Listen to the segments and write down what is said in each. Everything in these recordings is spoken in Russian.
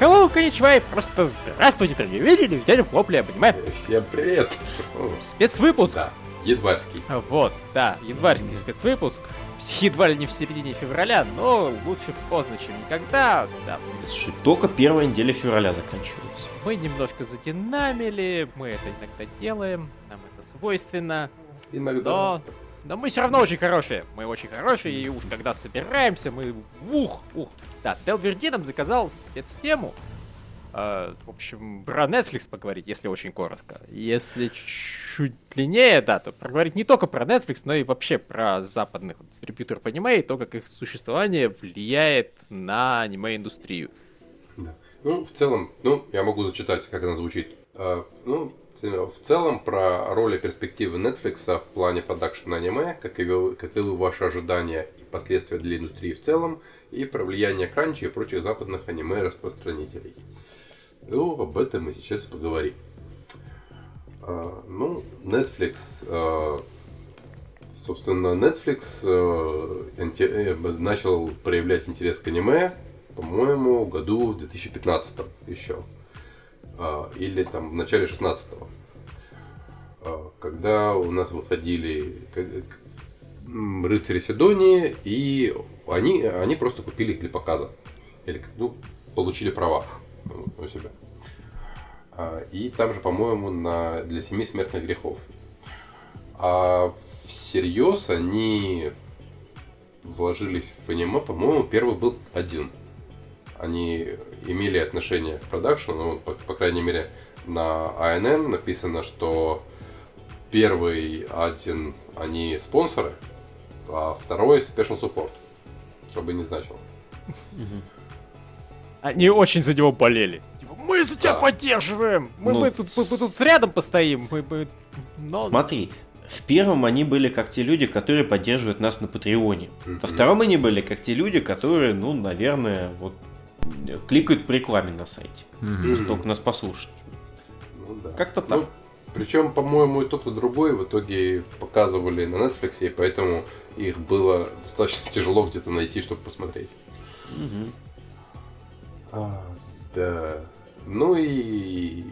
Hello, коничвай, просто здравствуйте, дорогие видели, в день в вопле аниме. Всем привет! Спецвыпуск. Да, январский. Вот, да, январский спецвыпуск. Едва ли не в середине февраля, но лучше поздно, чем никогда. Да. Слушай, только первая неделя февраля заканчивается. Мы немножко задинамили, мы это иногда делаем, нам это свойственно. Иногда. Но, но мы все равно очень хорошие. Мы очень хорошие, и уж когда собираемся, мы ух, ух. Да, Делверди нам заказал спецтему. Э, в общем, про Netflix поговорить, если очень коротко. Если чуть длиннее, да, то проговорить не только про Netflix, но и вообще про западных дистрибьюторов аниме и то, как их существование влияет на аниме-индустрию. Да. Ну, в целом, ну, я могу зачитать, как она звучит. А, ну, в целом, про роли перспективы Netflix в плане продакшена аниме, как и, каковы ваши ожидания и последствия для индустрии в целом, и про влияние кранчи и прочих западных аниме-распространителей. Ну, об этом мы сейчас и поговорим. А, ну, Netflix, а, собственно, Netflix начал проявлять интерес к аниме, по-моему, году в 2015 еще. Или там в начале 16 когда у нас выходили рыцари Седонии, и они, они просто купили их для показа. Или ну, получили права у себя. А, и там же, по-моему, на, для семи смертных грехов. А всерьез они вложились в аниме, по-моему, первый был один. Они имели отношение к продакшену, ну, по, по крайней мере, на ANN написано, что первый один они спонсоры, а второй special support, чтобы не значило. Они очень за него болели. Типа, мы за тебя да. поддерживаем! Мы, ну, мы, тут, мы, мы тут рядом постоим. Мы, мы... Но... Смотри, в первом они были как те люди, которые поддерживают нас на Патреоне. Mm-hmm. Во втором они были как те люди, которые, ну, наверное, вот кликают по рекламе на сайте. Mm-hmm. Только нас послушать. Ну, да. Как-то так. Ну, причем, по-моему, и тот, и другой в итоге показывали на Netflix, и поэтому их было достаточно тяжело где-то найти, чтобы посмотреть. Угу. А, да. Ну и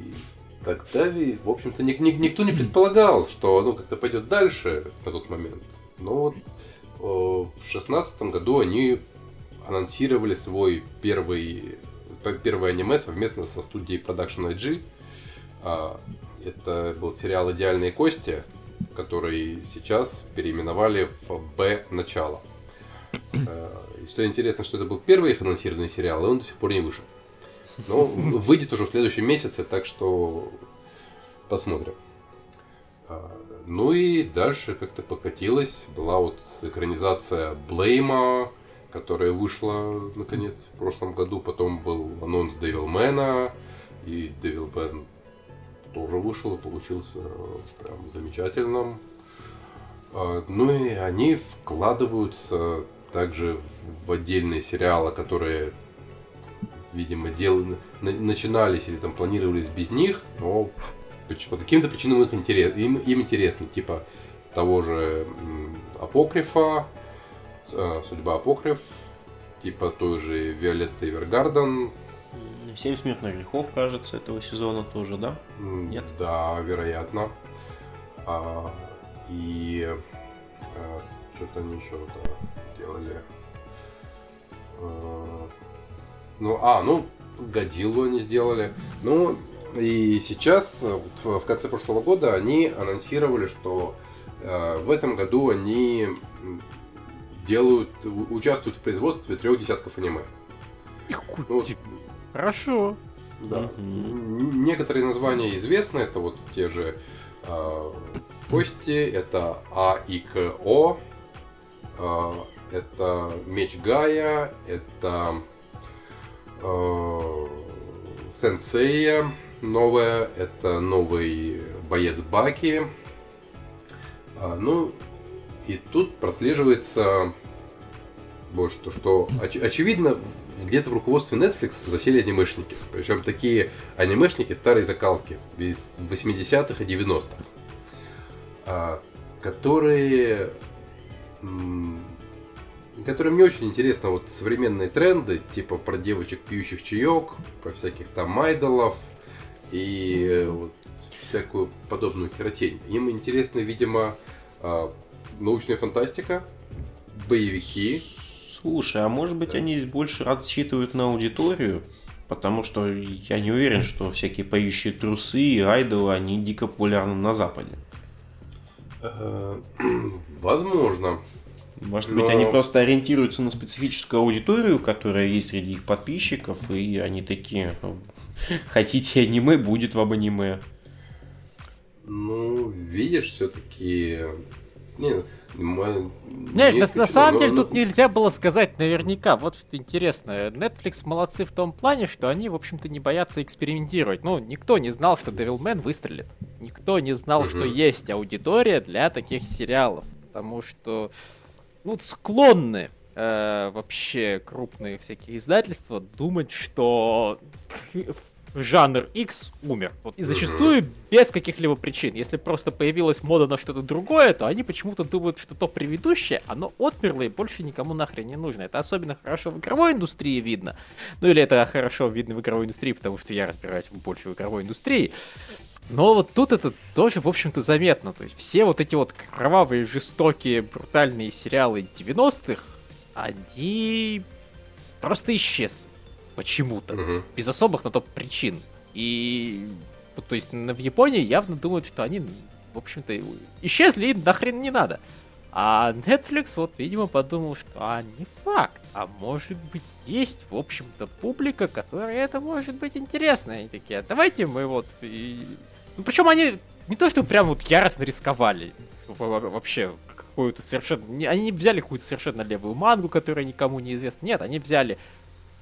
тогда, в общем-то, ник- ник- никто не предполагал, что оно как-то пойдет дальше на тот момент. Но вот в шестнадцатом году они анонсировали свой первый, первое аниме совместно со студией Production IG. А, это был сериал «Идеальные кости», который сейчас переименовали в «Б. Начало». Э, что интересно, что это был первый их анонсированный сериал, и он до сих пор не вышел. Но выйдет уже в следующем месяце, так что посмотрим. А, ну и дальше как-то покатилось. Была вот экранизация Блейма, которая вышла наконец в прошлом году. Потом был анонс Девилмена. И Девилмен тоже вышел и получился прям замечательным. А, ну и они вкладываются также в отдельные сериалы, которые, видимо, дел... начинались или там планировались без них, но по каким-то причинам их интерес... им, им интересно, типа того же Апокрифа, Судьба Апокриф, типа той же Виолетты Эвергарден. Семь смертных грехов, кажется, этого сезона тоже, да? Нет? Да, вероятно. А, и а, что-то они еще делали. А, ну, а, ну, Годзиллу они сделали. Ну, и сейчас, в конце прошлого года, они анонсировали, что э, в этом году они делают, участвуют в производстве трех десятков аниме. Их ну, Хорошо. Да. Угу. Некоторые названия известны, это вот те же э, Кости, это А и К О, э, это Меч Гая, это э, Сенсея новая, это новый боец Баки. Э, ну, и тут прослеживается вот что, что оч, очевидно где-то в руководстве Netflix засели анимешники. Причем такие анимешники старой закалки из 80-х и 90-х. А, которые Которые мне очень интересно, вот современные тренды, типа про девочек пьющих чаек, про всяких там майдолов и вот всякую подобную херотень. Им интересно, видимо, а, научная фантастика, боевики. Слушай, а может быть они больше рассчитывают на аудиторию? Потому что я не уверен, что всякие поющие трусы и айдолы, они дико популярны на Западе. Э, возможно. Может Но... быть, они просто ориентируются на специфическую аудиторию, которая есть среди их подписчиков, и они такие, хотите аниме, будет вам аниме. Ну, видишь, все-таки... Не, нет, на, на самом деле тут нельзя было сказать наверняка. Вот что интересно. Netflix молодцы в том плане, что они, в общем-то, не боятся экспериментировать. Ну, никто не знал, что Devilman выстрелит. Никто не знал, что есть аудитория для таких сериалов. Потому что, ну, склонны э, вообще крупные всякие издательства думать, что жанр X умер. Вот. И зачастую без каких-либо причин. Если просто появилась мода на что-то другое, то они почему-то думают, что то предыдущее, оно отмерло и больше никому нахрен не нужно. Это особенно хорошо в игровой индустрии видно. Ну или это хорошо видно в игровой индустрии, потому что я разбираюсь больше в игровой индустрии. Но вот тут это тоже, в общем-то, заметно. То есть все вот эти вот кровавые, жестокие, брутальные сериалы 90-х, они просто исчезли почему-то, угу. без особых на то причин. И, то есть, в Японии явно думают, что они, в общем-то, исчезли и нахрен не надо. А Netflix, вот, видимо, подумал, что а, не факт. А может быть, есть, в общем-то, публика, которая это может быть интересно. И такие, «А давайте мы вот... И... Ну, причем они не то, что прям вот яростно рисковали. Вообще, какую-то совершенно... Они не взяли какую-то совершенно левую мангу, которая никому не известна. Нет, они взяли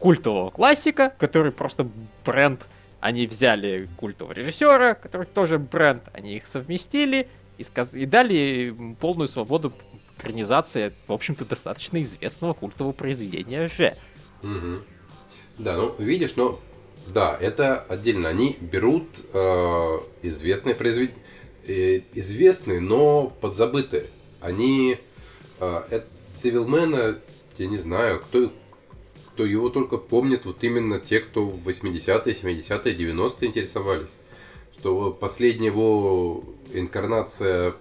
культового классика, который просто бренд. Они взяли культового режиссера, который тоже бренд, они их совместили и, сказ... и дали полную свободу экранизации, в общем-то, достаточно известного культового произведения же. Угу. Да, ну, видишь, но да, это отдельно. Они берут э, известные произведения, э, известные, но подзабытые. Они э, Devilman, я не знаю, кто, то его только помнят вот именно те, кто в 80-е, 70-е, 90-е интересовались. Что последняя его инкарнация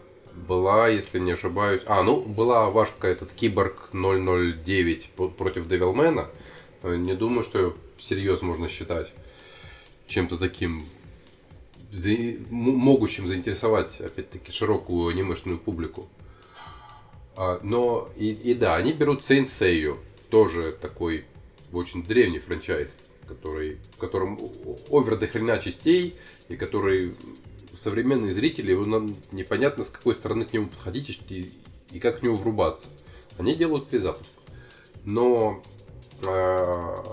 была, если не ошибаюсь... А, ну, была вашка этот Киборг 009 против Девилмена. Не думаю, что всерьез можно считать чем-то таким могущим заинтересовать, опять-таки, широкую анимешную публику. А, но и, и да, они берут Сейнсею, тоже такой очень древний франчайз, который, в котором овер до хрена частей, и который современные зрители, его непонятно с какой стороны к нему подходить и, и как в него врубаться. Они делают перезапуск. Но э,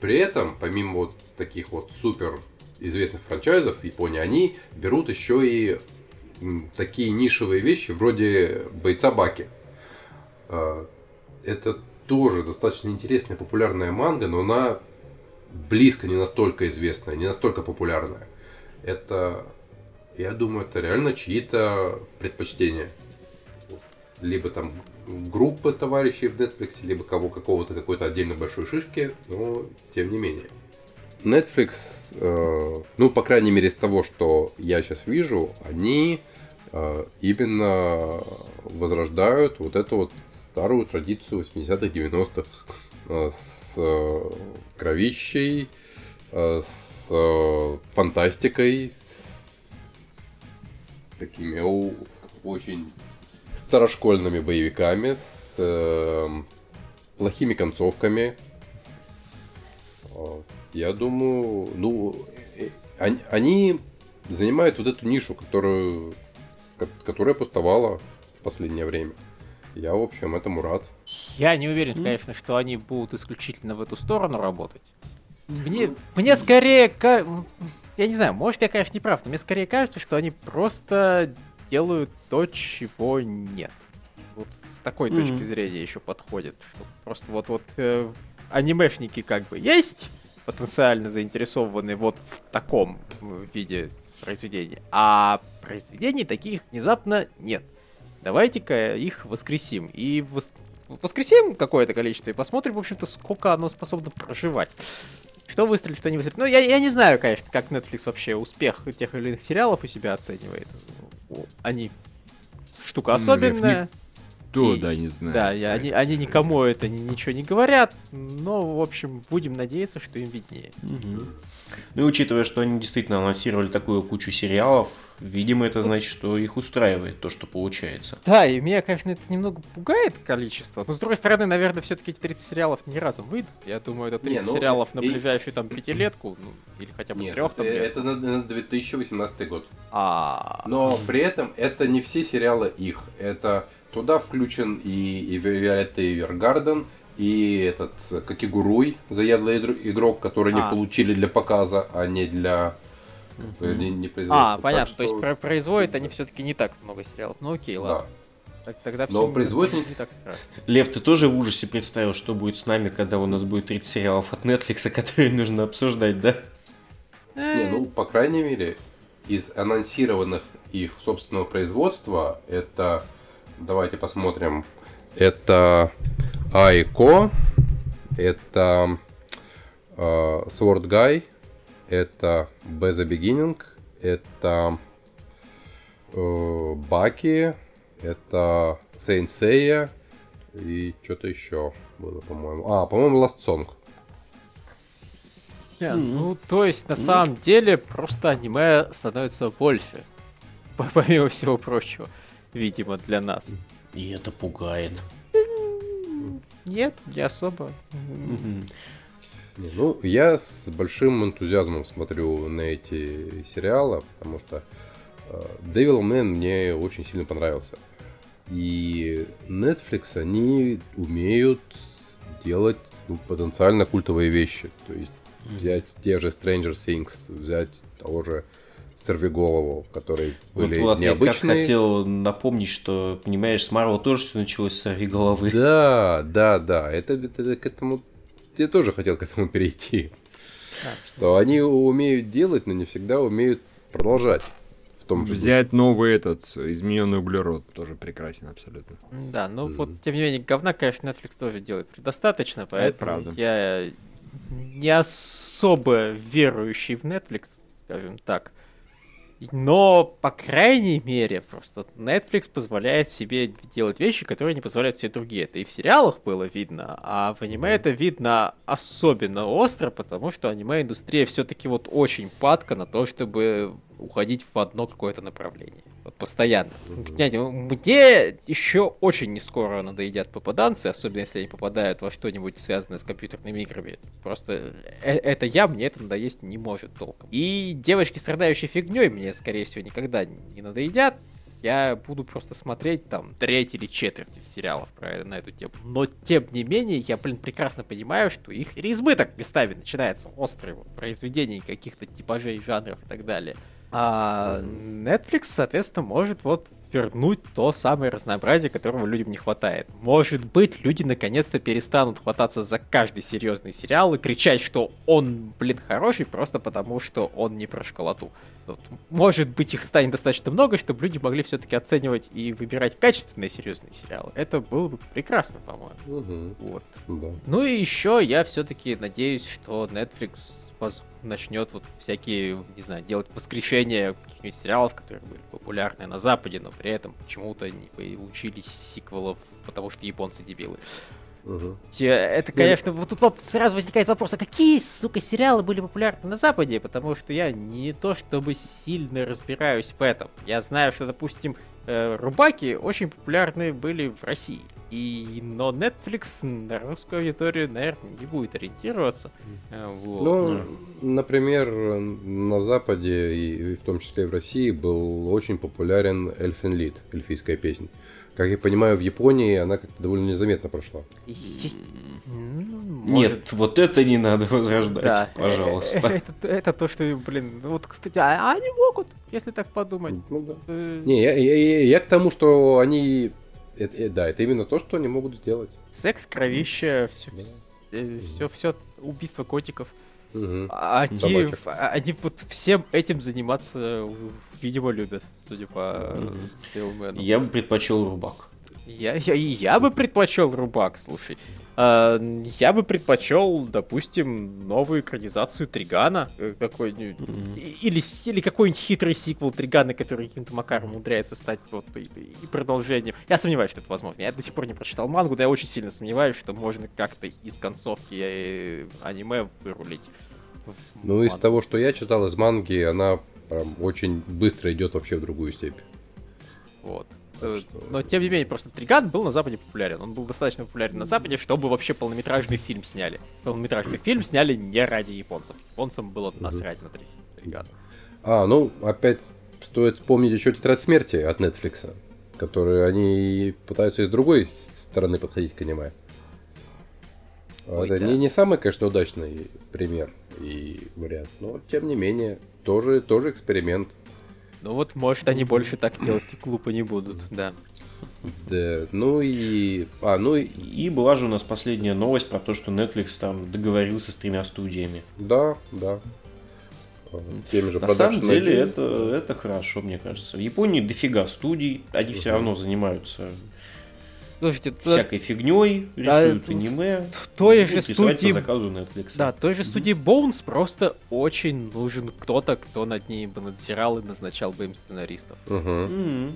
при этом, помимо вот таких вот супер известных франчайзов в Японии, они берут еще и такие нишевые вещи вроде бойца Баки. Э, это тоже достаточно интересная, популярная манга, но она близко не настолько известная, не настолько популярная. Это, я думаю, это реально чьи-то предпочтения. Либо там группы товарищей в Netflix, либо кого какого-то какой-то отдельно большой шишки, но тем не менее. Netflix, э, ну, по крайней мере, из того, что я сейчас вижу, они именно возрождают вот эту вот старую традицию 80-х, 90-х э, с э, кровищей, э, с фантастикой, с такими очень старошкольными боевиками, с плохими концовками. Я думаю, ну, они занимают вот эту нишу, которую, которая пустовала в последнее время. Я, в общем, этому рад. Я не уверен, mm. конечно, что они будут исключительно в эту сторону работать. Мне, мне скорее, я не знаю, может я, конечно, не прав, но мне скорее кажется, что они просто делают то, чего нет. Вот с такой mm-hmm. точки зрения еще подходит. Что просто вот-вот э, анимешники как бы есть, потенциально заинтересованы вот в таком виде произведения, а произведений таких внезапно нет давайте-ка их воскресим. И вос... воскресим какое-то количество и посмотрим, в общем-то, сколько оно способно проживать. Что выстрелит, что не выстрелит. Ну, я, я не знаю, конечно, как Netflix вообще успех тех или иных сериалов у себя оценивает. Они штука особенная. Кто, и, да, не знаю. Да, я, они, они никому это ни, ничего не говорят, но, в общем, будем надеяться, что им виднее. Угу. Ну и учитывая, что они действительно анонсировали такую кучу сериалов, видимо, это значит, что их устраивает то, что получается. Да, и меня, конечно, это немного пугает количество. Но, с другой стороны, наверное, все-таки эти 30 сериалов не разом выйдут. Я думаю, это 30 не, ну, сериалов на и... ближайшую там пятилетку, ну, или хотя бы трех там лет. это на, на 2018 год. А... Но при этом это не все сериалы их. Это Туда включен и, и Виолетта Эвергарден, и этот Какигуруй, заядлый игрок, который а. не получили для показа, а не для угу. не, не А, понятно, что... то есть про производят они все-таки не так много сериалов. Ну окей, ладно. Да. Так, тогда Но производят не... не так страшно. Лев, ты тоже в ужасе представил, что будет с нами, когда у нас будет 30 сериалов от Netflix, которые нужно обсуждать, да? Не, ну, по крайней мере, из анонсированных их собственного производства, это Давайте посмотрим. Это Айко, это э, Sword Guy, это Be the Beginning, это э, Баки, это Saint Seiya и что-то еще было, по-моему. А, по-моему, Last Song. Yeah, mm-hmm. Ну, то есть, на mm-hmm. самом деле, просто аниме становится больше. Помимо всего прочего видимо, для нас. И это пугает. Нет, не особо. Ну, я с большим энтузиазмом смотрю на эти сериалы, потому что Devil Man мне очень сильно понравился. И Netflix, они умеют делать ну, потенциально культовые вещи. То есть взять те же Stranger Things, взять того же сорвиголову, которые были вот, необычные. Я хотел напомнить, что, понимаешь, с Марвел тоже все началось с сорвиголовы. Да, да, да. Это, это к этому... Я тоже хотел к этому перейти. Что они умеют делать, но не всегда умеют продолжать. В том же Взять новый этот, измененный углерод, тоже прекрасен абсолютно. Да, ну mm. вот, тем не менее, говна, конечно, Netflix тоже делает предостаточно, поэтому Это правда. я не особо верующий в Netflix, скажем так. Но, по крайней мере, просто Netflix позволяет себе делать вещи, которые не позволяют все другие. Это и в сериалах было видно, а в аниме это видно особенно остро, потому что аниме-индустрия все-таки вот очень падка на то, чтобы уходить в одно какое-то направление. Вот постоянно. Понимаете, мне еще очень не скоро надоедят попаданцы, особенно если они попадают во что-нибудь связанное с компьютерными играми. Просто э это я, мне это надоесть не может толком. И девочки, страдающие фигней, мне, скорее всего, никогда не надоедят. Я буду просто смотреть там треть или четверть из сериалов про, на эту тему. Но, тем не менее, я, блин, прекрасно понимаю, что их переизбыток местами начинается острый вот, произведений каких-то типажей, жанров и так далее. А Netflix, соответственно, может вот вернуть то самое разнообразие, которого людям не хватает. Может быть, люди наконец-то перестанут хвататься за каждый серьезный сериал и кричать, что он, блин, хороший, просто потому что он не про школоту. Вот. Может быть, их станет достаточно много, чтобы люди могли все-таки оценивать и выбирать качественные серьезные сериалы. Это было бы прекрасно, по-моему. Угу. Вот. Да. Ну и еще я все-таки надеюсь, что Netflix начнет вот всякие, не знаю, делать воскрешения каких-нибудь сериалов, которые были популярны на Западе, но при этом почему-то не получились сиквелов, потому что японцы дебилы. Угу. Это, конечно, вот тут сразу возникает вопрос, а какие, сука, сериалы были популярны на Западе? Потому что я не то чтобы сильно разбираюсь в этом. Я знаю, что, допустим, э, Рубаки очень популярны были в России. И, но Netflix на русскую аудиторию, наверное, не будет ориентироваться. Э, вот. Ну, например, на Западе, и в том числе и в России, был очень популярен Эльфин Лид, эльфийская песня. Как я понимаю, в Японии она как-то довольно незаметно прошла. Ну, Нет, вот это не надо возрождать, да. пожалуйста. Это, это то, что, блин, вот, кстати, а они могут, если так подумать. Ну, да. Э, не, я, я, я, я к тому, что они это, э, да, это именно то, что они могут сделать. Секс, кровище, все, да. все, все, все, убийство котиков. Угу. Они, они вот всем этим заниматься, видимо, любят, судя по угу. Я бы предпочел рубак. Я, я, я бы предпочел Рубак, слушай. А, я бы предпочел, допустим, новую экранизацию Тригана. Какой mm-hmm. Или, или какой-нибудь хитрый сиквел Тригана, который каким-то макаром умудряется стать вот, и, и продолжением. Я сомневаюсь, что это возможно. Я до сих пор не прочитал мангу, да я очень сильно сомневаюсь, что можно как-то из концовки э, аниме вырулить. Ну, из того, что я читал из манги, она прям очень быстро идет вообще в другую степь. Вот. Э, но тем не менее, просто Триган был на Западе популярен. Он был достаточно популярен на Западе, чтобы вообще полнометражный фильм сняли. Полнометражный фильм сняли не ради японцев. Японцам было насрать на Триган. А, ну, опять стоит вспомнить еще Тетрадь смерти от Netflix, которые они пытаются из другой стороны подходить к аниме. Ой, Это да. не, не самый, конечно, удачный пример и вариант, но тем не менее, тоже, тоже эксперимент. Ну вот, может, они больше так делать глупо не будут, да. Да, ну и... А, ну и... И была же у нас последняя новость про то, что Netflix там договорился с тремя студиями. Да, да. Теми же На самом деле это, это хорошо, мне кажется. В Японии дофига студий, они угу. все равно занимаются Слушайте, всякой фигней, рисуют а, аниме, той же студии... по заказу Netflix. Да, той же студии Bones просто очень нужен кто-то, кто над ней бы надзирал и назначал бы им сценаристов. Угу. Mm-hmm.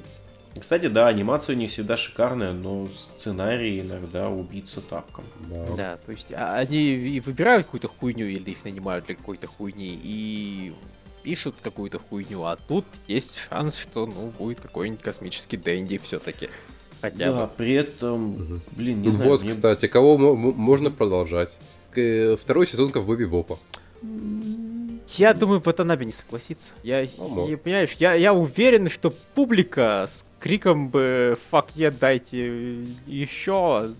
Кстати, да, анимация не всегда шикарная, но сценарий иногда убийца тапком. Да. да, то есть а, они и выбирают какую-то хуйню, или их нанимают для какой-то хуйни, и пишут какую-то хуйню, а тут есть шанс, что ну будет какой-нибудь космический Дэнди все-таки. Хотя да, бы. при этом, угу. блин, не знаю. Вот, мне... кстати, кого можно продолжать? Второй сезон Ковбоби Бопа. Я думаю, Ватанаби не согласится. Я, ну, я, понимаешь, я, я уверен, что публика с криком бы «Fuck yeah, дайте еще»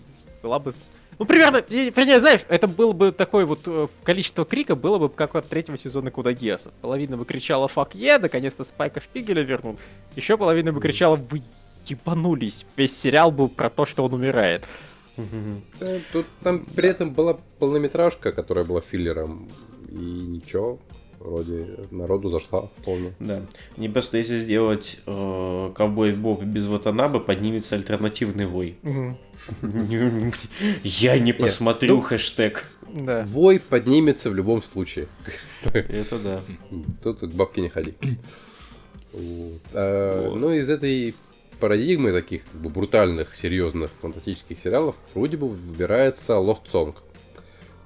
была бы... Ну, примерно, вернее, знаешь, это было бы такое вот э, количество крика было бы как от третьего сезона Кудагеса. Половина бы кричала «Fuck yeah», наконец-то Спайка Шпигеля вернул. Еще половина бы кричала «Вы ебанулись. Весь сериал был про то, что он умирает. Тут там при этом была полнометражка, которая была филлером. И ничего, вроде народу зашла вполне. Да. Не просто если сделать э, ковбой бог без ватанабы, поднимется альтернативный вой. Я не посмотрю ну, хэштег. Вой поднимется в любом случае. Это да. Тут к бабке не ходи. А, ну, из этой парадигмы таких как бы, брутальных, серьезных фантастических сериалов вроде бы выбирается Lost Song.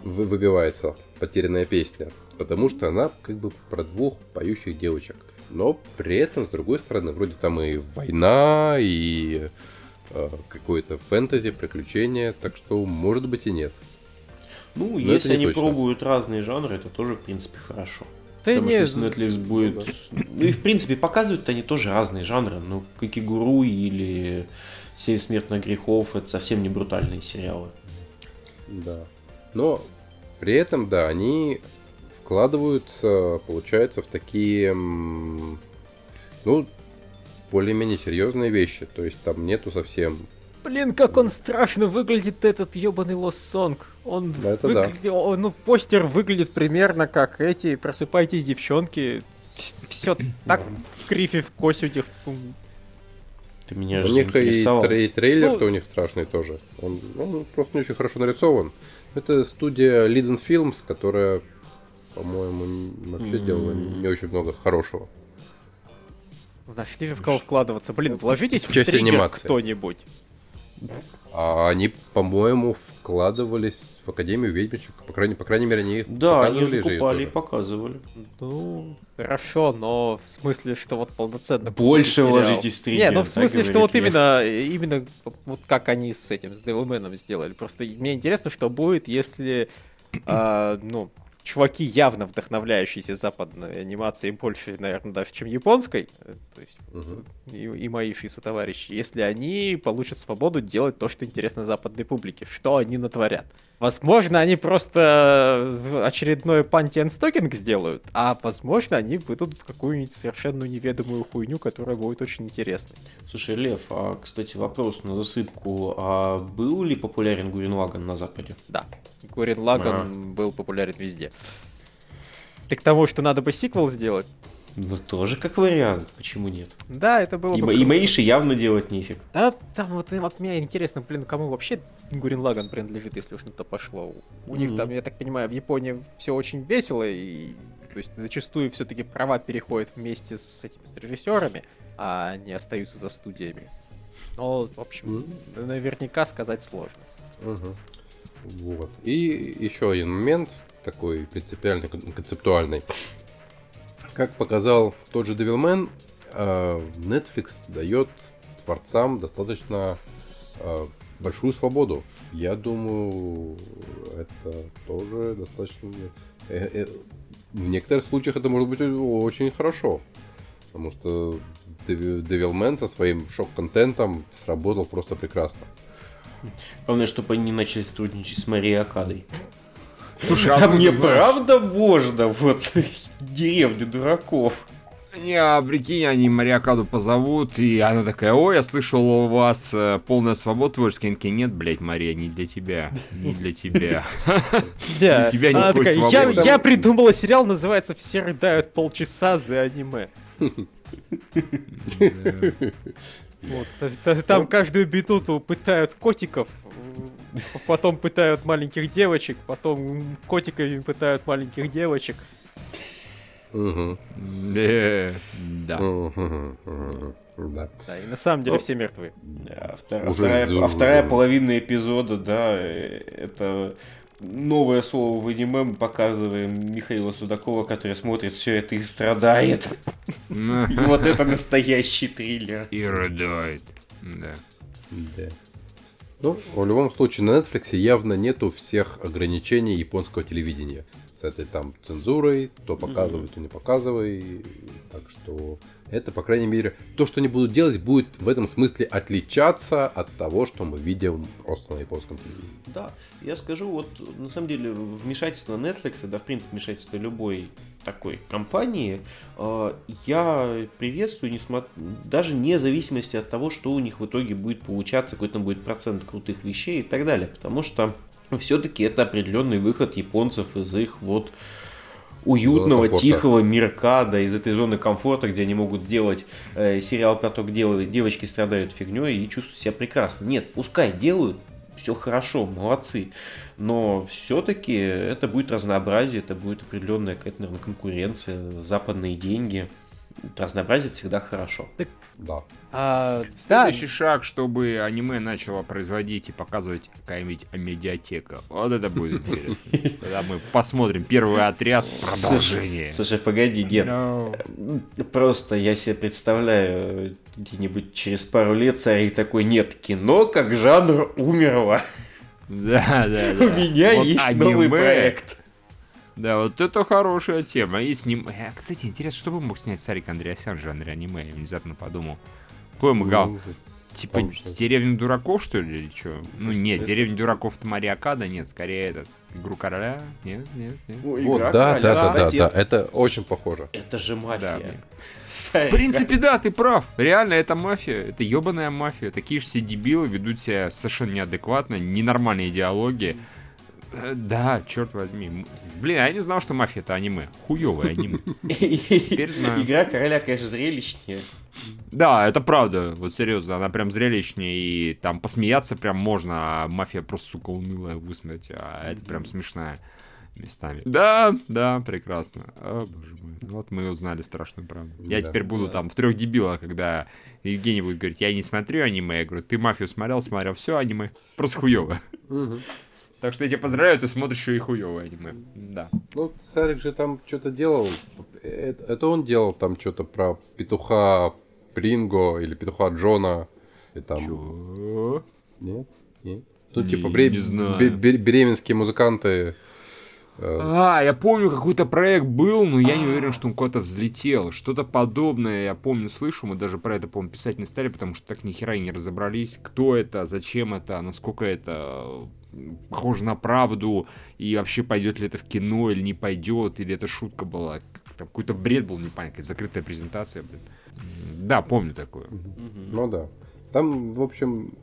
Вы, выбивается потерянная песня. Потому что она как бы про двух поющих девочек. Но при этом, с другой стороны, вроде там и война, и э, какое-то фэнтези, приключения, так что может быть и нет. Ну, Но если не они точно. пробуют разные жанры, это тоже, в принципе, хорошо. Да Потому не... что если Netflix будет... Ну, и в принципе показывают они тоже разные жанры. Ну, как Игуру или Семь смертных грехов, это совсем не брутальные сериалы. Да. Но при этом, да, они вкладываются, получается, в такие, ну, более-менее серьезные вещи. То есть там нету совсем Блин, как он страшно выглядит, этот ебаный Lost Song. Он, Это выгля... да. он ну, постер выглядит примерно как эти «Просыпайтесь, девчонки». Все так в крифе, в косюте. Ты меня у них и, трей трейлер-то ну... у них страшный тоже. Он, он просто не очень хорошо нарисован. Это студия Liden Films, которая, по-моему, вообще сделала не очень много хорошего. Нашли же в кого вкладываться. Блин, вложитесь в, в триггер кто-нибудь. А они, по-моему, вкладывались в Академию ведьмочек. По крайней, по крайней мере, они Да, они закупали и показывали. Ну, хорошо, но в смысле, что вот полноценно... Больше вложитесь в. Не, ну в смысле, что вот именно, именно вот как они с этим, с Devilman сделали. Просто мне интересно, что будет, если, а, ну, чуваки, явно вдохновляющиеся западной анимацией больше, наверное, даже, чем японской, э, то есть угу. И, и мои фиса-товарищи, если они получат свободу делать то, что интересно западной публике, что они натворят. Возможно, они просто э, очередной панти стокинг сделают, а возможно, они выдадут какую-нибудь совершенно неведомую хуйню, которая будет очень интересной. Слушай, Лев, а, кстати, вопрос на засыпку. А был ли популярен Гурин Лаган на Западе? Да. Гурин Лаган а. был популярен везде. Ты к тому, что надо бы сиквел сделать? Ну, тоже как вариант, почему нет? Да, это было и, бы... И Мэйши явно делать нефиг. Да, там вот, вот мне интересно, блин, кому вообще Гурин Лаган принадлежит, если уж на то пошло. У mm-hmm. них там, я так понимаю, в Японии все очень весело, и то есть зачастую все-таки права переходят вместе с этими с режиссерами, а не остаются за студиями. Но, в общем, mm-hmm. наверняка сказать сложно. Mm-hmm. Вот. И еще один момент, такой принципиальный, концептуальный. Как показал тот же Devilman, э, Netflix дает творцам достаточно э, большую свободу. Я думаю, это тоже достаточно... Э, в некоторых случаях это может быть очень хорошо. Потому что Devilman со своим шок-контентом сработал просто прекрасно. Главное, чтобы они не начали сотрудничать с Марией Акадой. Слушай, а, а мне правда можно вот деревню дураков? Не, а прикинь, они Мариакаду позовут, и она такая, ой, я слышал, у вас э, полная свобода творческая. Они нет, блядь, Мария, не для тебя, не для тебя. Для тебя никакой Я придумала сериал, называется «Все рыдают полчаса за аниме». Вот, там каждую минуту пытают котиков, потом пытают маленьких девочек, потом котиками пытают маленьких девочек. Угу. Да. Да. Да, и на самом деле все мертвы. А вторая половина эпизода, да, э, это новое слово в аниме мы показываем Михаила Судакова, который смотрит все это и страдает. И вот это настоящий триллер. И рыдает. Да. Да. Ну, в любом случае, на Netflix явно нету всех ограничений японского телевидения этой там цензурой, то показывай, то не показывай. Так что это, по крайней мере, то, что они будут делать, будет в этом смысле отличаться от того, что мы видим просто на японском телевидении. Да, я скажу, вот на самом деле вмешательство Netflix, да, в принципе, вмешательство любой такой компании, э, я приветствую, несмотря, даже вне зависимости от того, что у них в итоге будет получаться, какой-то будет процент крутых вещей и так далее, потому что все-таки это определенный выход японцев из их вот уютного, тихого мирка, да, из этой зоны комфорта, где они могут делать э, сериал про то, где девочки страдают фигней и чувствуют себя прекрасно. Нет, пускай делают, все хорошо, молодцы. Но все-таки это будет разнообразие, это будет определенная какая-то, наверное, конкуренция, западные деньги. Разнообразие всегда хорошо. Так да. А, Следующий да. шаг, чтобы аниме начало производить и показывать какая-нибудь медиатека. Вот это будет интересно. Когда мы посмотрим первый отряд продолжение. Слушай, погоди, Ген. Просто я себе представляю где-нибудь через пару лет царь такой, нет, кино как жанр умерло. Да, да, да. У меня есть новый проект. Да, вот это хорошая тема. И с ним... Э, кстати, интересно, что бы мог снять Сарик Андреасян в жанре аниме? Я внезапно подумал. Какой ему гал? Ну, типа деревня дураков, что ли, или что? Ну нет, это... деревня дураков это Мариакада, нет, скорее этот игру короля. Нет, нет, нет. О, вот, да, да, да, да, да, это очень похоже. Это же мафия. Да. В принципе, да, ты прав. Реально, это мафия. Это ебаная мафия. Такие же все дебилы ведут себя совершенно неадекватно, ненормальные идеологии. Э, да, черт возьми. Блин, а я не знал, что мафия это аниме. Хуёвое аниме. Теперь знаю. Игра короля, конечно, зрелищнее. Да, это правда. Вот серьезно, она прям зрелищнее. И там посмеяться прям можно, а мафия просто, сука, унылая высмеять. А это прям смешная местами. Да, да, прекрасно. О, боже мой. Вот мы узнали страшную правду. Я да, теперь буду да. там в трех дебилах, когда Евгений будет говорить, я не смотрю аниме. Я говорю, ты мафию смотрел, смотрел все аниме. Просто хуево. Так что я тебя поздравляю, ты смотришь еще и хуевое аниме. Да. Ну, Сарик же там что-то делал. Это, это он делал там что-то про петуха Принго или петуха Джона. И там... Чё? Нет? Нет? Ну, не, типа, бре... не знаю. беременские музыканты. Э, а, я помню, какой-то проект был, но я не уверен, что он куда-то взлетел. Что-то подобное, я помню, слышу, мы даже про это, по-моему, писать не стали, потому что так ни хера и не разобрались, кто это, зачем это, насколько это похоже на правду, и вообще пойдет ли это в кино или не пойдет, или это шутка была. Там какой-то бред был непонятный, закрытая презентация, блин. Да, помню такое. Ну да. Там, в общем,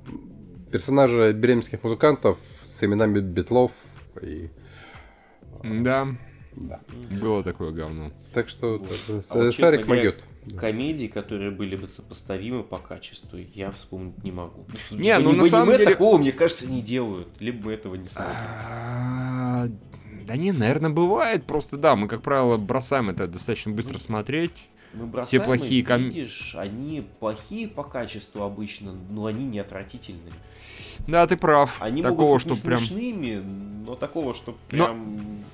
персонажи беременских музыкантов с именами Бетлов и... Да. Да. Было такое говно. Так что Вот. А вот, Сарик честно могет. Комедии, которые были бы сопоставимы по качеству, я вспомнить не могу. Не, ну, на самом деле- такого, мне кажется, не делают. Либо мы этого не смотрим. А, Да не, наверное, бывает. Просто да, мы, как правило, бросаем это достаточно быстро смотреть. Мы бросаем, плохие и, ком- видишь, они плохие по качеству обычно, но они не отвратительные. Да, ты прав. Они Такого, могут быть что не прям... смешными, но такого, что Но- прям...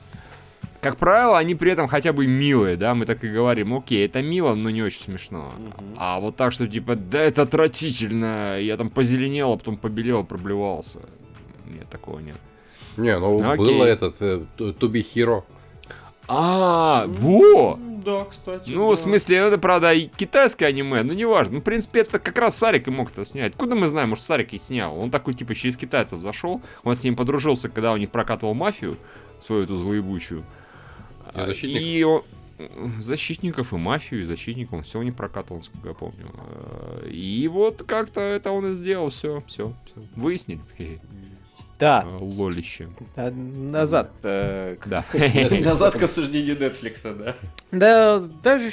Как правило, они при этом хотя бы милые, да, мы так и говорим, окей, это мило, но не очень смешно. Мгм. А вот так, что типа, да это отвратительно, я там позеленел, а потом побелел, проблевался. Нет, такого нет. Не, ну Ну, окей. было этот э, To To Be Hero. А, во! Да, кстати. Ну, да. в смысле, это, правда, и китайское аниме, но неважно. Ну, в принципе, это как раз Сарик и мог это снять. Откуда мы знаем, может, Сарик и снял? Он такой, типа, через китайцев зашел, он с ним подружился, когда у них прокатывал мафию, свою эту злоебучую. И защитников. И он- защитников и мафию, и защитников, все у них прокатывал, насколько я помню. А, И вот как-то это он и сделал, все, все, все. Выяснили? Да, А, Лолище. а, назад. э, к- Да. Назад к обсуждению Netflix, да. Да, даже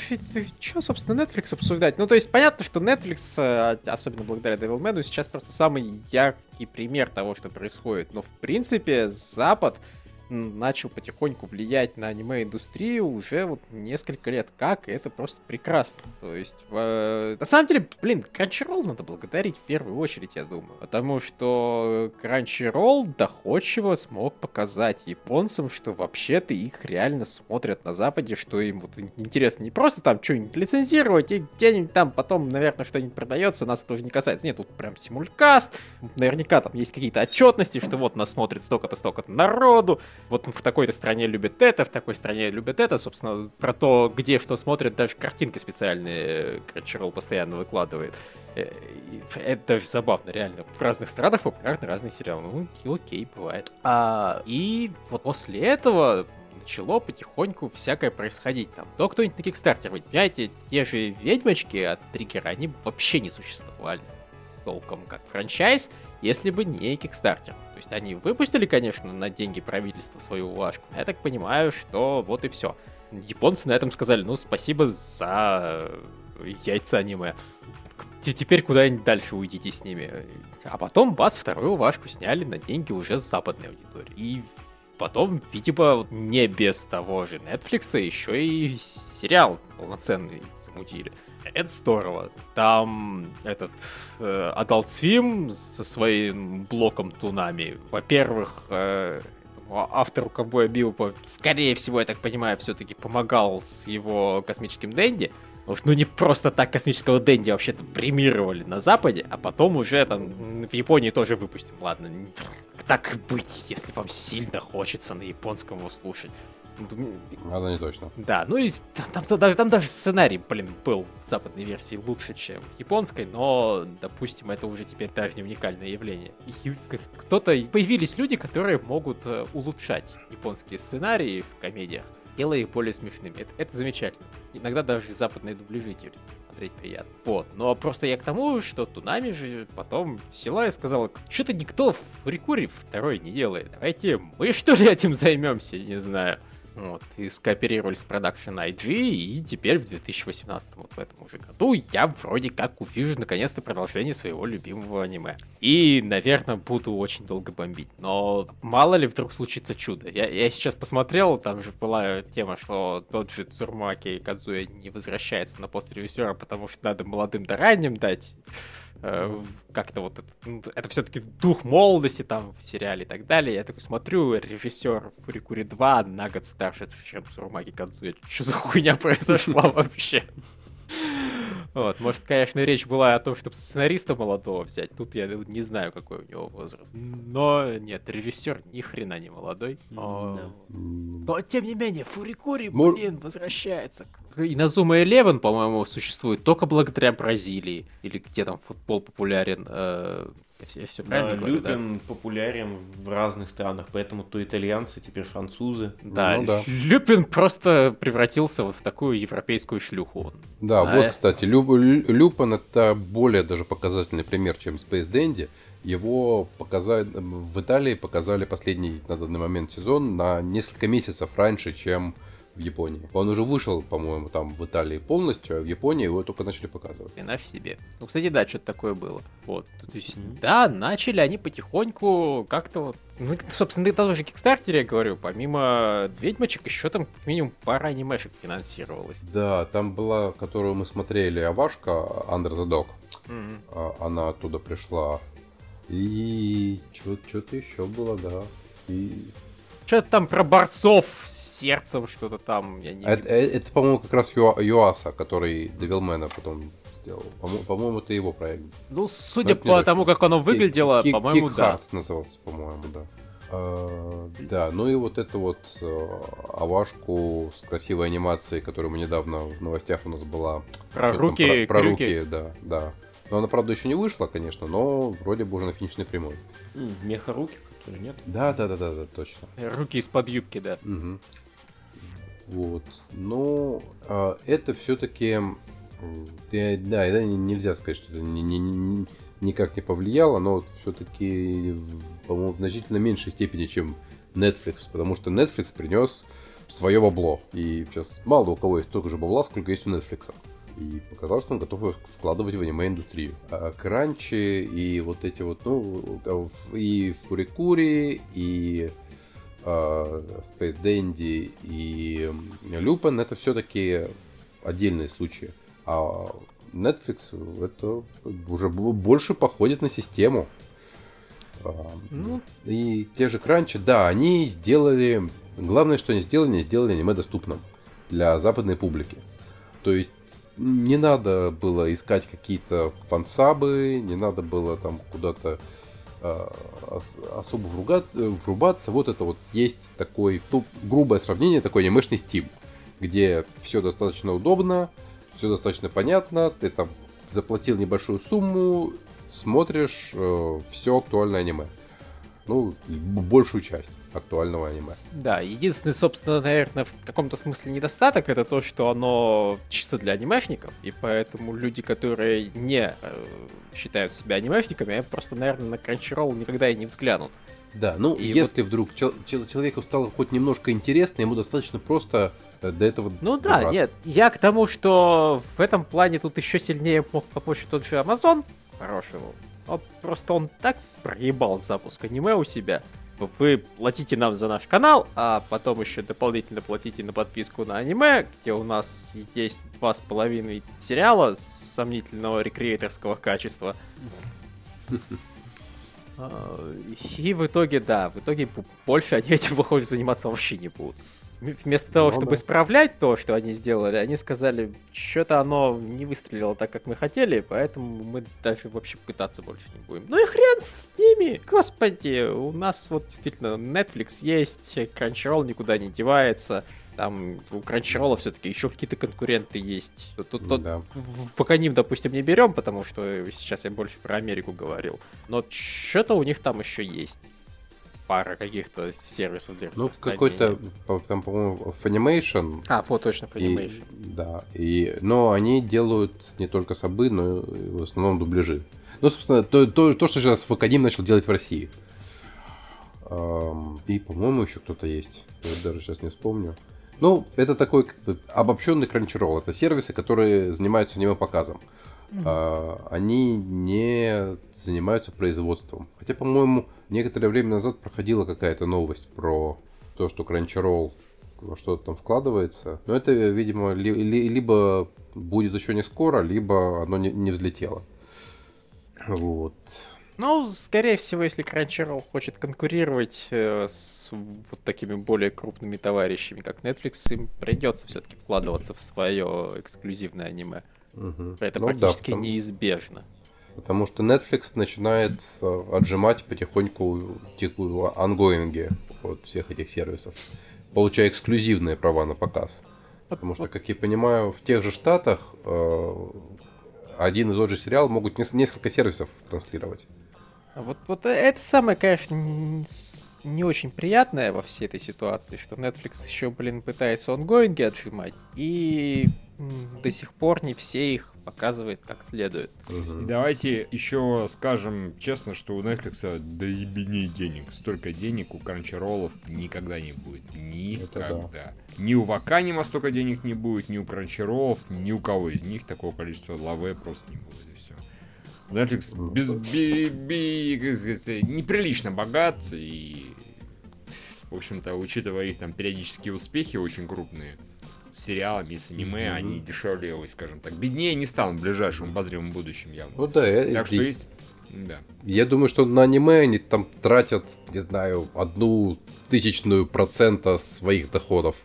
что, собственно, Netflix обсуждать? Ну, то есть, понятно, что Netflix, э, особенно благодаря Devilman, сейчас просто самый яркий пример того, что происходит. Но, в принципе, Запад начал потихоньку влиять на аниме-индустрию уже вот несколько лет как, и это просто прекрасно. То есть, э, на самом деле, блин, Crunchyroll надо благодарить в первую очередь, я думаю. Потому что Crunchyroll доходчиво смог показать японцам, что вообще-то их реально смотрят на Западе, что им вот ин- интересно не просто там что-нибудь лицензировать, и где-нибудь там потом, наверное, что-нибудь продается, нас это тоже не касается. Нет, тут прям симулькаст, наверняка там есть какие-то отчетности, что вот нас смотрит столько-то, столько-то народу, вот в такой-то стране любят это, в такой стране любят это, собственно, про то, где что смотрят, даже картинки специальные э, Crunchyroll постоянно выкладывает. Э, Это забавно, реально. В разных странах популярны разные сериалы. Ну, и окей, бывает. А, и вот после этого начало потихоньку всякое происходить. Там, то кто-нибудь на Кикстартере, вы понимаете, те же ведьмочки от Триггера, они вообще не существовали толком как франчайз, если бы не Kickstarter. То есть они выпустили, конечно, на деньги правительства свою улажку. Я так понимаю, что вот и все. Японцы на этом сказали, ну, спасибо за э, яйца аниме. Теперь куда-нибудь дальше уйдите с ними. А потом, бац, вторую улажку сняли на деньги уже с западной аудитории. И потом, видимо, не без того же Netflix, еще и сериал полноценный замутили. Это здорово. Там этот э, Adult Swim со своим блоком Тунами. Во-первых, э, автору Ковбоя Бибопа, скорее всего, я так понимаю, все-таки помогал с его космическим Дэнди. Ну, не просто так космического Дэнди вообще-то премировали на Западе, а потом уже там в Японии тоже выпустим. Ладно, так быть, если вам сильно хочется на японском его слушать. Это не точно. да, ну и там, там, там там даже сценарий, блин, был в западной версии лучше, чем в японской, но, допустим, это уже теперь даже не уникальное явление. Кто-то, появились люди, которые могут э, улучшать японские сценарии в комедиях, делая их более смешными. Это, это замечательно. Иногда даже западные дубляжи теперь смотреть приятно. Вот, но просто я к тому, что Тунами же потом села и сказала, что-то никто в Рикуре второй не делает. Давайте мы что ли этим займемся, не знаю. Вот, и скооперировались с Production IG, и теперь в 2018, вот в этом уже году, я вроде как увижу наконец-то продолжение своего любимого аниме. И, наверное, буду очень долго бомбить. Но мало ли вдруг случится чудо. Я, я сейчас посмотрел, там же была тема, что тот же Цурмаки Кадзуя не возвращается на пост режиссера, потому что надо молодым да ранним дать э, как-то вот это, ну, это все-таки дух молодости там в сериале и так далее. Я такой смотрю, режиссер Фурикури 2 на год старше, чем Сурмаги Кадзуя. Что за хуйня произошла вообще? Вот, может, конечно, речь была о том, чтобы сценариста молодого взять. Тут я не знаю, какой у него возраст. Но нет, режиссер ни хрена не молодой. О, но, тем не менее, Фурикури, Мор- блин, возвращается. И Назума Элевен, по-моему, существует только благодаря Бразилии. Или где там футбол популярен. Э, Я все, Да, правильно говорю, да? Люпин популярен в разных странах, поэтому то итальянцы, теперь французы. Да, Ну да. Люпин просто превратился вот в такую европейскую шлюху. Да, А, вот, э. кстати, Лю- Лю- Люпан это более даже показательный пример, чем Space Dandy. его показали, в Италии показали последний на данный момент сезон на несколько месяцев раньше, чем в Японии. Он уже вышел, по-моему, там в Италии полностью, а в Японии его только начали показывать. И на себе. Ну, кстати, да, что-то такое было. Вот. То есть, mm-hmm. да, начали они потихоньку как-то вот. Ну, собственно, это тоже Кикстартере, я говорю, помимо ведьмочек, еще там как минимум пара анимешек финансировалась. Да, там была, которую мы смотрели, Авашка, Under the Dog. Mm-hmm. Она оттуда пришла. И что-то еще было, да. И что-то там про борцов сердцем что-то там. Я не... Это, это по-моему, как раз Ю, Юаса, который Девилмена потом сделал. По-моему, это его проект. Ну, судя по тому, как оно выглядело, по-моему, да. назывался, по-моему, да. А, да, ну и вот эту вот э, авашку с красивой анимацией, которая мы недавно в новостях у нас была. Про руки, про, про руки, да, да. Но она, правда, еще не вышла, конечно, но вроде бы уже на финишной прямой. Меха руки, которые нет? Да, да, да, да, да, точно. Руки из-под юбки, да. Угу. Вот. Но а, это все-таки, да, это нельзя сказать, что это не, не, не, никак не повлияло, но все-таки, по-моему, в значительно меньшей степени, чем Netflix, потому что Netflix принес свое бабло. И сейчас мало у кого есть столько же бабла, сколько есть у Netflix. И показал, что он готов вкладывать в аниме-индустрию. А Кранчи и вот эти вот, ну, и Фурикури, и Э, Space Dandy и Lupin это все-таки отдельные случаи. А Netflix это уже больше походит на систему. А, ну. И те же кранчи, да, они сделали... Главное, что они сделали, они сделали аниме доступным для западной публики. То есть не надо было искать какие-то фансабы, не надо было там куда-то Э, особо вругаться, врубаться. Вот это вот есть такой, ну, грубое сравнение, такой анимешный Steam, где все достаточно удобно, все достаточно понятно, ты там заплатил небольшую сумму, смотришь э, все актуальное аниме. Ну, большую часть актуального аниме. Да, единственный, собственно, наверное, в каком-то смысле недостаток это то, что оно чисто для анимешников, и поэтому люди, которые не э, считают себя анимешниками, они просто, наверное, на Crunchyroll никогда и не взглянут. Да, ну и если вот... вдруг чел- человеку стало хоть немножко интересно, ему достаточно просто э, до этого Ну добраться. да, нет, я к тому, что в этом плане тут еще сильнее мог помочь тот же Amazon, хороший вот просто он так проебал запуск аниме у себя, вы платите нам за наш канал, а потом еще дополнительно платите на подписку на аниме, где у нас есть два с половиной сериала сомнительного рекреаторского качества. А, и в итоге, да, в итоге больше они этим, похоже, заниматься вообще не будут. Вместо того, ну, чтобы да. исправлять то, что они сделали, они сказали, что-то оно не выстрелило так, как мы хотели, поэтому мы даже вообще пытаться больше не будем. Ну и хрен с ними! Господи, у нас вот действительно Netflix есть, Crunchyroll никуда не девается. Там у Crunchyroll все-таки еще какие-то конкуренты есть. Тут, тут, да. Пока ним, допустим, не берем, потому что сейчас я больше про Америку говорил. Но что-то у них там еще есть пара каких-то сервисов для Ну, какой-то, там, по-моему, Funimation. А, вот точно, Funimation. И, да, и, но они делают не только сабы, но и в основном дубляжи. Ну, собственно, то, то, то что сейчас Факадим начал делать в России. И, по-моему, еще кто-то есть. Я даже сейчас не вспомню. Ну, это такой как бы, обобщенный Crunchyroll. Это сервисы, которые занимаются аниме-показом. Mm-hmm. они не занимаются производством. Хотя, по-моему, некоторое время назад проходила какая-то новость про то, что Crunchyroll во что-то там вкладывается. Но это, видимо, ли, ли, либо будет еще не скоро, либо оно не, не взлетело. Вот. Ну, скорее всего, если Crunchyroll хочет конкурировать э, с вот такими более крупными товарищами, как Netflix, им придется все-таки вкладываться в свое эксклюзивное аниме. Угу. Это ну, практически да, потому... неизбежно. Потому что Netflix начинает э, отжимать потихоньку ангоинги от всех этих сервисов, получая эксклюзивные права на показ. Потому что, как я понимаю, в тех же штатах э, один и тот же сериал могут несколько сервисов транслировать. А вот, вот это самое, конечно, не очень приятное во всей этой ситуации, что Netflix еще, блин, пытается онгоинги отжимать, и до сих пор не все их показывает как следует. Угу. Давайте еще скажем честно, что у Netflix да ебени денег. Столько денег у Crunchyroll никогда не будет. Никогда. Да. Ни у Ваканима столько денег не будет, ни у Crunchyroll, ни у кого из них такого количества лаве просто не будет. И все. Netflix без, би, би, неприлично богат и в общем-то, учитывая их там периодические успехи очень крупные, с сериалами, с аниме, mm-hmm. они дешевле, скажем так, беднее не станут в ближайшем обозримом будущем явно. Ну да, так что есть. Да. Я думаю, что на аниме они там тратят, не знаю, одну тысячную процента своих доходов.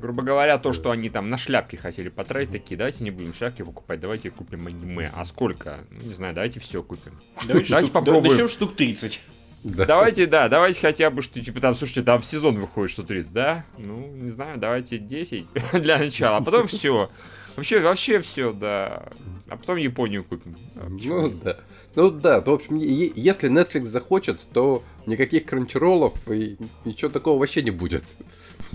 Грубо говоря, то, что они там на шляпки хотели потратить, такие, давайте не будем шляпки покупать, давайте купим аниме. А сколько? Ну, не знаю, давайте все купим. Давайте, давайте штук, попробуем. Начнем штук 30. Да. Давайте, да, давайте хотя бы, что, типа, там, слушайте, там в сезон выходит что 30, да? Ну, не знаю, давайте 10 для начала, а потом все. Вообще, вообще все, да. А потом Японию купим. А, ну, да. Ну да, то, в общем, если Netflix захочет, то никаких кранчеролов и ничего такого вообще не будет.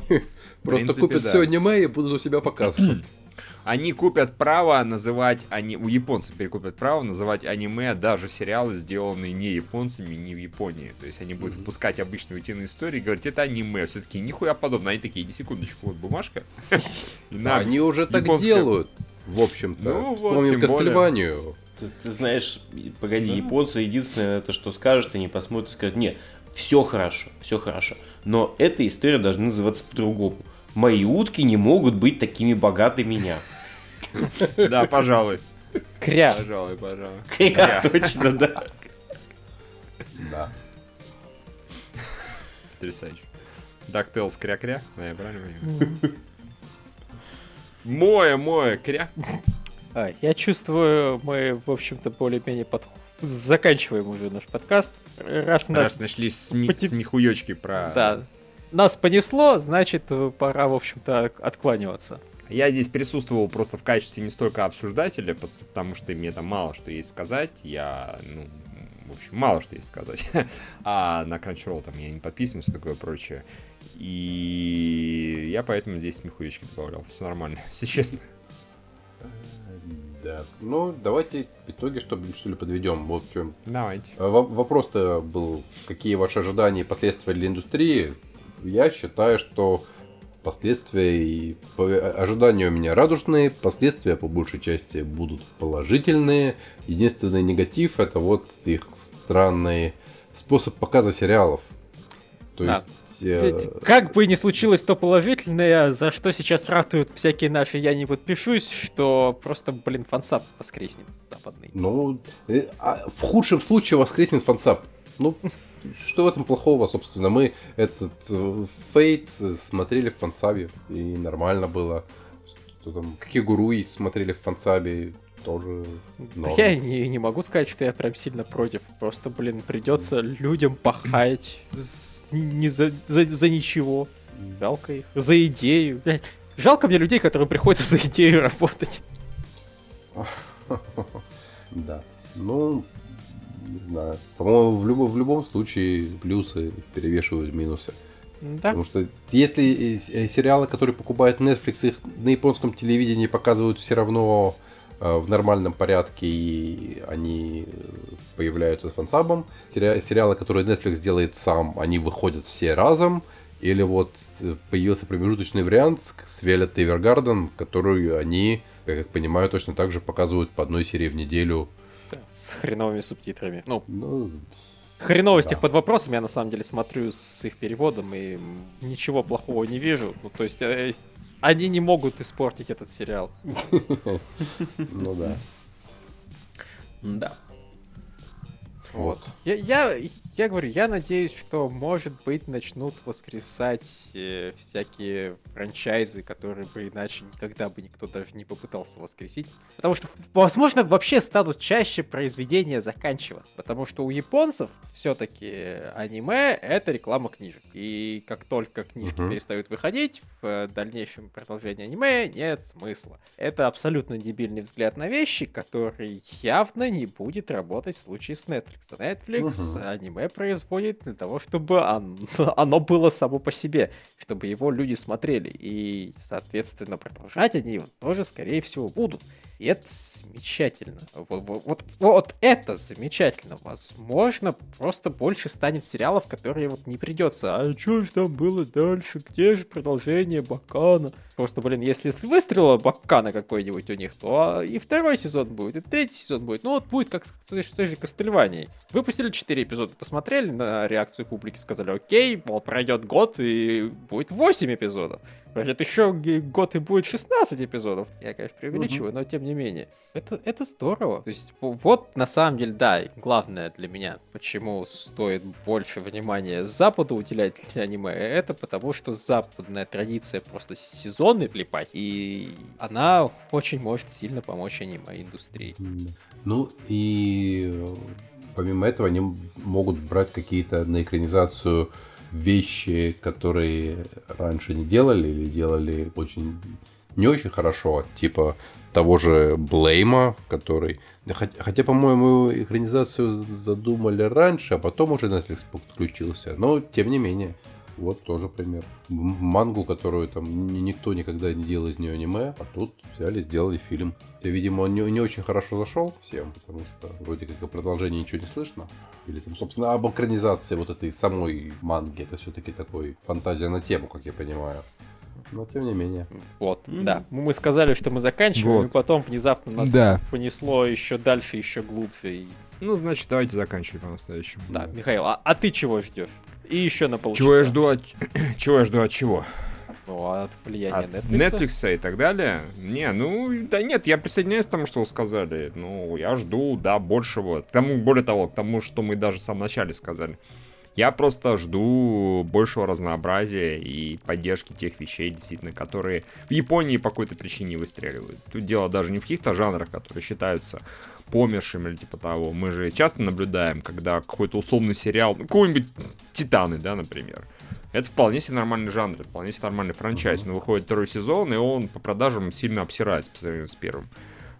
Просто купят все аниме и будут у себя показывать. Они купят право называть, они, у японцев перекупят право называть аниме даже сериалы, сделанные не японцами, не в Японии. То есть они будут выпускать обычные утиные истории и говорить, это аниме. Все-таки нихуя подобное. Они такие, иди секундочку, вот бумажка. Они уже так делают, в общем-то. Ну, Вспомним Кастельванию. Ты, ты знаешь, погоди, японцы единственное, это что скажут, они посмотрят и скажут, нет, все хорошо, все хорошо. Но эта история должна называться по-другому. Мои утки не могут быть такими богаты меня. Да, пожалуй. Кря. Пожалуй, пожалуй. Кря, точно, да. Да. Потрясающе. DuckTales кря-кря? Да, я правильно понимаю? Моя, моя, кря. А, я чувствую, мы, в общем-то, более-менее под... заканчиваем уже наш подкаст. Раз, нас... Раз нашли сми... Потеп... смехуёчки про... Да. Нас понесло, значит, пора, в общем-то, откланиваться. Я здесь присутствовал просто в качестве не столько обсуждателя, потому что мне там мало что есть сказать. Я, ну, в общем, мало что есть сказать. а на Crunchyroll там я не подписан, все такое прочее. И я поэтому здесь смехуечки добавлял. Все нормально, все честно. Да. Ну, давайте в итоге, чтобы что ли, подведем. Вот в чем. Давайте. Э, вопрос-то был, какие ваши ожидания и последствия для индустрии? Я считаю, что Последствия и ожидания у меня радужные, последствия по большей части будут положительные. Единственный негатив это вот их странный способ показа сериалов. То да. есть... Э... Как бы ни случилось то положительное, за что сейчас ратуют всякие нафиг, я не подпишусь, что просто, блин, fansub воскреснет западный. Ну, э, а в худшем случае воскреснет fansub. Ну, что в этом плохого, собственно? Мы этот Fate смотрели в fansub е, и нормально было. Что там, Кикигуруи смотрели в фансабе, тоже норм. Я не, не могу сказать, что я прям сильно против. Просто, блин, придется людям пахать не за, за, за ничего. Жалко их. За идею. Жалко мне людей, которые приходится за идею работать. Да. Ну, не знаю. По-моему, в, любом в любом случае плюсы перевешивают минусы. Да. Потому что если э, сериалы, которые покупают Netflix, их на японском телевидении показывают все равно э, в нормальном порядке, и они появляются с фансабом. Сериалы, которые Netflix делает сам, они выходят все разом. Или вот э, появился промежуточный вариант с Violet Evergarden, который они, как я понимаю, точно так же показывают по одной серии в неделю с хреновыми субтитрами. Ну, ну хреновость да. их под вопросом, я на самом деле смотрю с их переводом и ничего плохого не вижу. Ну, то есть э, они не могут испортить этот сериал. Ну да. Да. Вот. Я, я, я говорю, я надеюсь, что, может быть, начнут воскресать э, всякие франчайзы, которые бы иначе никогда бы никто даже не попытался воскресить. Потому что, возможно, вообще станут чаще произведения заканчиваться. Потому что у японцев все-таки аниме — это реклама книжек. И как только книжки uh-huh. перестают выходить, в дальнейшем продолжении аниме нет смысла. Это абсолютно дебильный взгляд на вещи, который явно не будет работать в случае с Netflix. Netflix угу. аниме производит для того, чтобы он, оно было само по себе, чтобы его люди смотрели. И, соответственно, продолжать они его тоже, скорее всего, будут. И это замечательно. Вот, вот, вот это замечательно. Возможно, просто больше станет сериалов, которые вот не придется. А что же там было дальше? Где же продолжение Бакана? Просто, блин, если выстрела Бакана какой-нибудь у них, то и второй сезон будет, и третий сезон будет. Ну вот будет как с той, же Кастельванией. Выпустили 4 эпизода, посмотрели на реакцию публики, сказали, окей, вот пройдет год и будет 8 эпизодов. Пройдет еще год и будет 16 эпизодов. Я, конечно, преувеличиваю, угу. но тем не менее. Это, это здорово. То есть вот на самом деле, да, главное для меня, почему стоит больше внимания Западу уделять аниме, это потому что западная традиция просто сезоны клепать, и она очень может сильно помочь аниме-индустрии. Ну и помимо этого они могут брать какие-то на экранизацию вещи, которые раньше не делали или делали очень не очень хорошо, типа того же Блейма, который... Хотя, хотя по-моему, экранизацию задумали раньше, а потом уже Netflix подключился. Но, тем не менее, вот тоже пример. Мангу, которую там никто никогда не делал из нее аниме, а тут взяли, сделали фильм. И, видимо, он не, не очень хорошо зашел всем, потому что вроде как о продолжении ничего не слышно. Или там, собственно, об экранизации вот этой самой манги. Это все-таки такой фантазия на тему, как я понимаю. Но тем не менее. Вот, да. Мы сказали, что мы заканчиваем, вот. и потом внезапно нас да. понесло еще дальше, еще глубже. И... Ну, значит, давайте заканчиваем по-настоящему. Да, да, Михаил, а, а ты чего ждешь? И еще на полчаса. Чего я жду от... чего я жду от чего? Ну, от влияния от Netflix? Netflix и так далее? Не, ну, да нет, я присоединяюсь к тому, что вы сказали. Ну, я жду, да, большего. К тому, более того, к тому, что мы даже в самом начале сказали. Я просто жду большего разнообразия и поддержки тех вещей, действительно, которые в Японии по какой-то причине выстреливают. Тут дело даже не в каких-то жанрах, которые считаются помершим или типа того. Мы же часто наблюдаем, когда какой-то условный сериал, ну, какой-нибудь Титаны, да, например. Это вполне себе нормальный жанр, вполне себе нормальный франчайз. Но выходит второй сезон, и он по продажам сильно обсирается по сравнению с первым.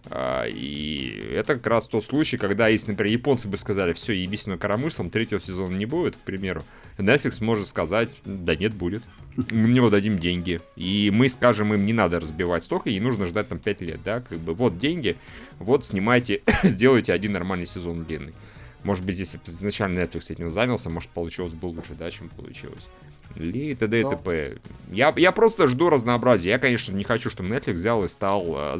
А, и это как раз тот случай, когда, если, например, японцы бы сказали, все, ебись на коромыслом, третьего сезона не будет, к примеру, Netflix может сказать, да нет, будет. Мы него дадим деньги. И мы скажем им, не надо разбивать столько, и нужно ждать там 5 лет, да, как бы, вот деньги, вот снимайте, сделайте один нормальный сезон длинный. Может быть, если бы изначально Netflix этим занялся, может, получилось бы лучше, да, чем получилось. Или т.д. и т.п. Я, я просто жду разнообразия. Я, конечно, не хочу, чтобы Netflix взял и стал э,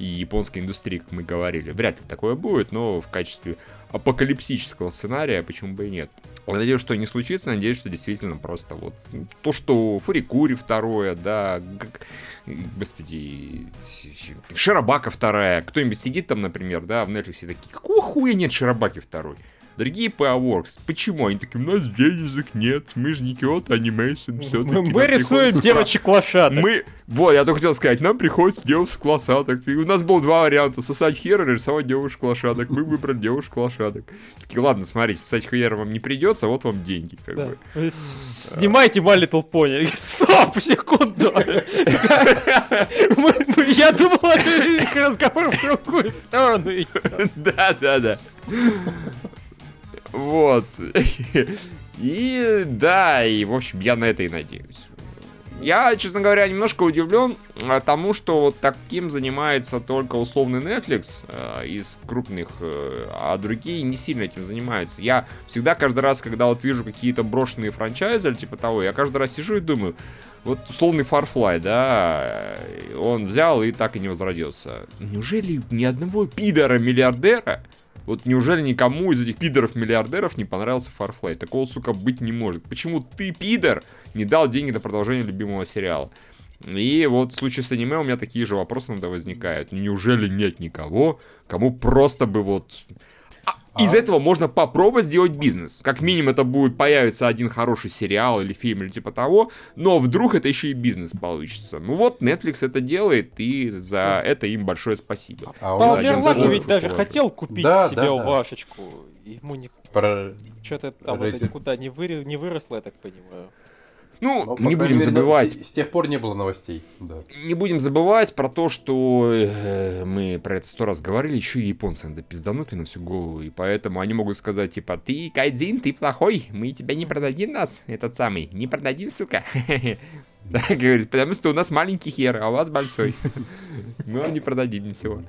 заменой японской индустрии, как мы говорили. Вряд ли такое будет, но в качестве апокалипсического сценария почему бы и нет. Надеюсь, что не случится, надеюсь, что действительно просто вот то, что Фурикури второе, да, господи, Шарабака вторая, кто-нибудь сидит там, например, да, в Netflix и такие, какого хуя нет Шарабаки второй? Дорогие PowerWorks, почему? Они такие, у нас денежек нет, мы же не Kyoto Animation, все Мы, мы рисуем девочек-лошадок. Мы, вот, я только хотел сказать, нам приходится девушек-лошадок. И у нас было два варианта, сосать хер или рисовать девушек-лошадок. Мы выбрали девушек-лошадок. Такие, ладно, смотрите, сосать хер вам не придется, вот вам деньги, как да. бы. Снимайте My Little Pony. Стоп, секунду. Я думал, это разговор в другую сторону. Да, да, да. Вот. И да, и в общем, я на это и надеюсь. Я, честно говоря, немножко удивлен а, тому, что вот таким занимается только условный Netflix э, из крупных, э, а другие не сильно этим занимаются. Я всегда каждый раз, когда вот вижу какие-то брошенные франчайзы типа того, я каждый раз сижу и думаю, вот условный Farfly, да, он взял и так и не возродился. Неужели ни одного пидора-миллиардера вот неужели никому из этих пидоров-миллиардеров не понравился Farfly? Такого, сука, быть не может. Почему ты, пидор, не дал деньги на продолжение любимого сериала? И вот в случае с аниме у меня такие же вопросы иногда возникают. Неужели нет никого, кому просто бы вот? Из этого можно попробовать сделать бизнес. Как минимум это будет появиться один хороший сериал или фильм или типа того, но вдруг это еще и бизнес получится. Ну вот, Netflix это делает, и за это им большое спасибо. А Павел Мерлаки ведь даже хотел купить да, себе да, Вашечку. Ему не... Про... Что-то там Про... это никуда не, вы... не выросло, я так понимаю. Ну, Но, не будем мере, забывать. С, с тех пор не было новостей. Да. Не будем забывать про то, что э, мы про это сто раз говорили, еще и японцы надо пизданутые на всю голову. И поэтому они могут сказать, типа, ты, Кайдзин, ты плохой, мы тебя не продадим нас, этот самый, не продадим, сука. Да, говорит, потому что у нас маленький хер, а у вас большой. Мы вам не продадим ничего.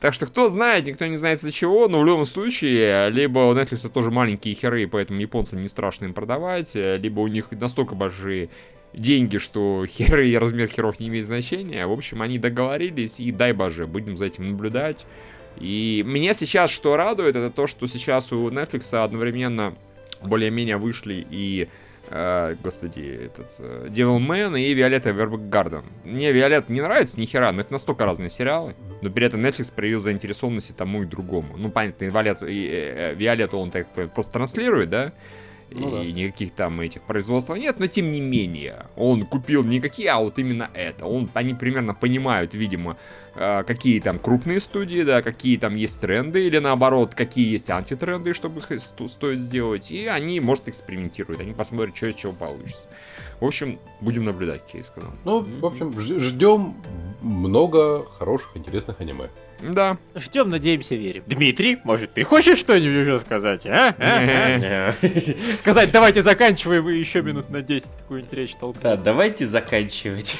Так что кто знает, никто не знает из-за чего, но в любом случае, либо у Netflix тоже маленькие херы, поэтому японцам не страшно им продавать, либо у них настолько большие деньги, что херы и размер херов не имеет значения. В общем, они договорились, и дай боже, будем за этим наблюдать. И меня сейчас что радует, это то, что сейчас у Netflix одновременно более-менее вышли и э, господи, этот э, Devilman и Виолетта Вербгарден. Мне Виолетта не нравится ни хера, но это настолько разные сериалы. Но при этом Netflix проявил заинтересованность и тому и другому. Ну, понятно, Виолетту, и, э, Виолетту он так просто транслирует, да? Ну, и да. никаких там этих производств нет, но тем не менее, он купил не какие, а вот именно это. Он, они примерно понимают, видимо, э, какие там крупные студии, да, какие там есть тренды, или наоборот, какие есть антитренды, чтобы стоит сделать, и они, может, экспериментируют, они посмотрят, что из чего получится. В общем, будем наблюдать, как я сказал. Ну, в общем, ждем много хороших, интересных аниме. Да. Ждем, надеемся, верим. Дмитрий, может, ты хочешь что-нибудь уже сказать, а? а? а? Сказать, давайте заканчиваем и еще минут на 10 какую-нибудь речь толкнем. Да, давайте заканчивать.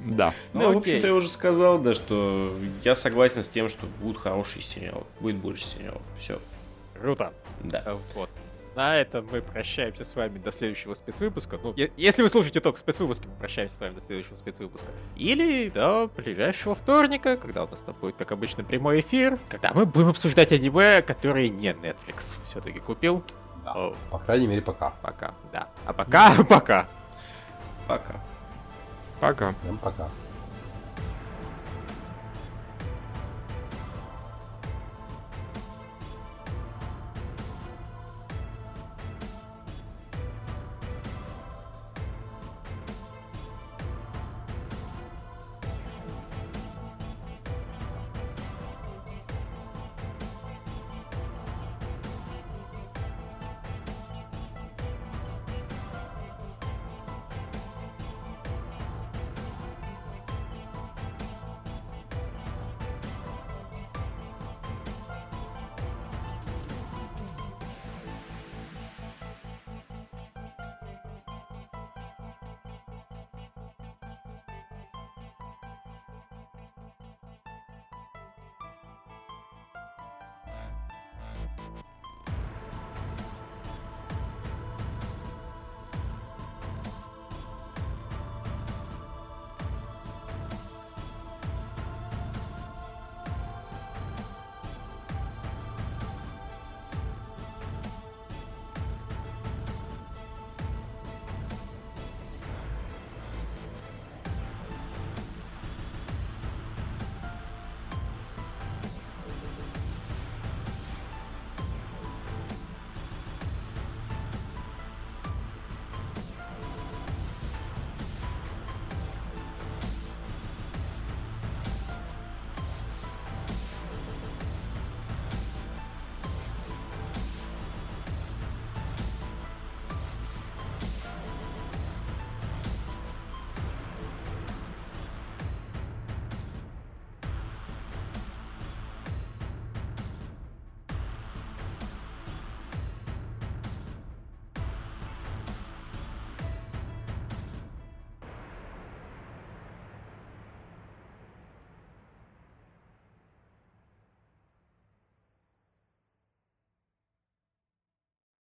Да. Ну, в общем-то, я уже сказал, да, что я согласен с тем, что будут хорошие сериалы. Будет больше сериалов. Все. Круто. Да. Вот на этом мы прощаемся с вами до следующего спецвыпуска. Ну, если вы слушаете только спецвыпуски, мы прощаемся с вами до следующего спецвыпуска. Или до ближайшего вторника, когда у нас там будет, как обычно, прямой эфир, когда мы будем обсуждать аниме, которые не Netflix все-таки купил. Да. О. По крайней мере, пока. Пока, да. А пока, пока. Пока. Пока. Всем пока.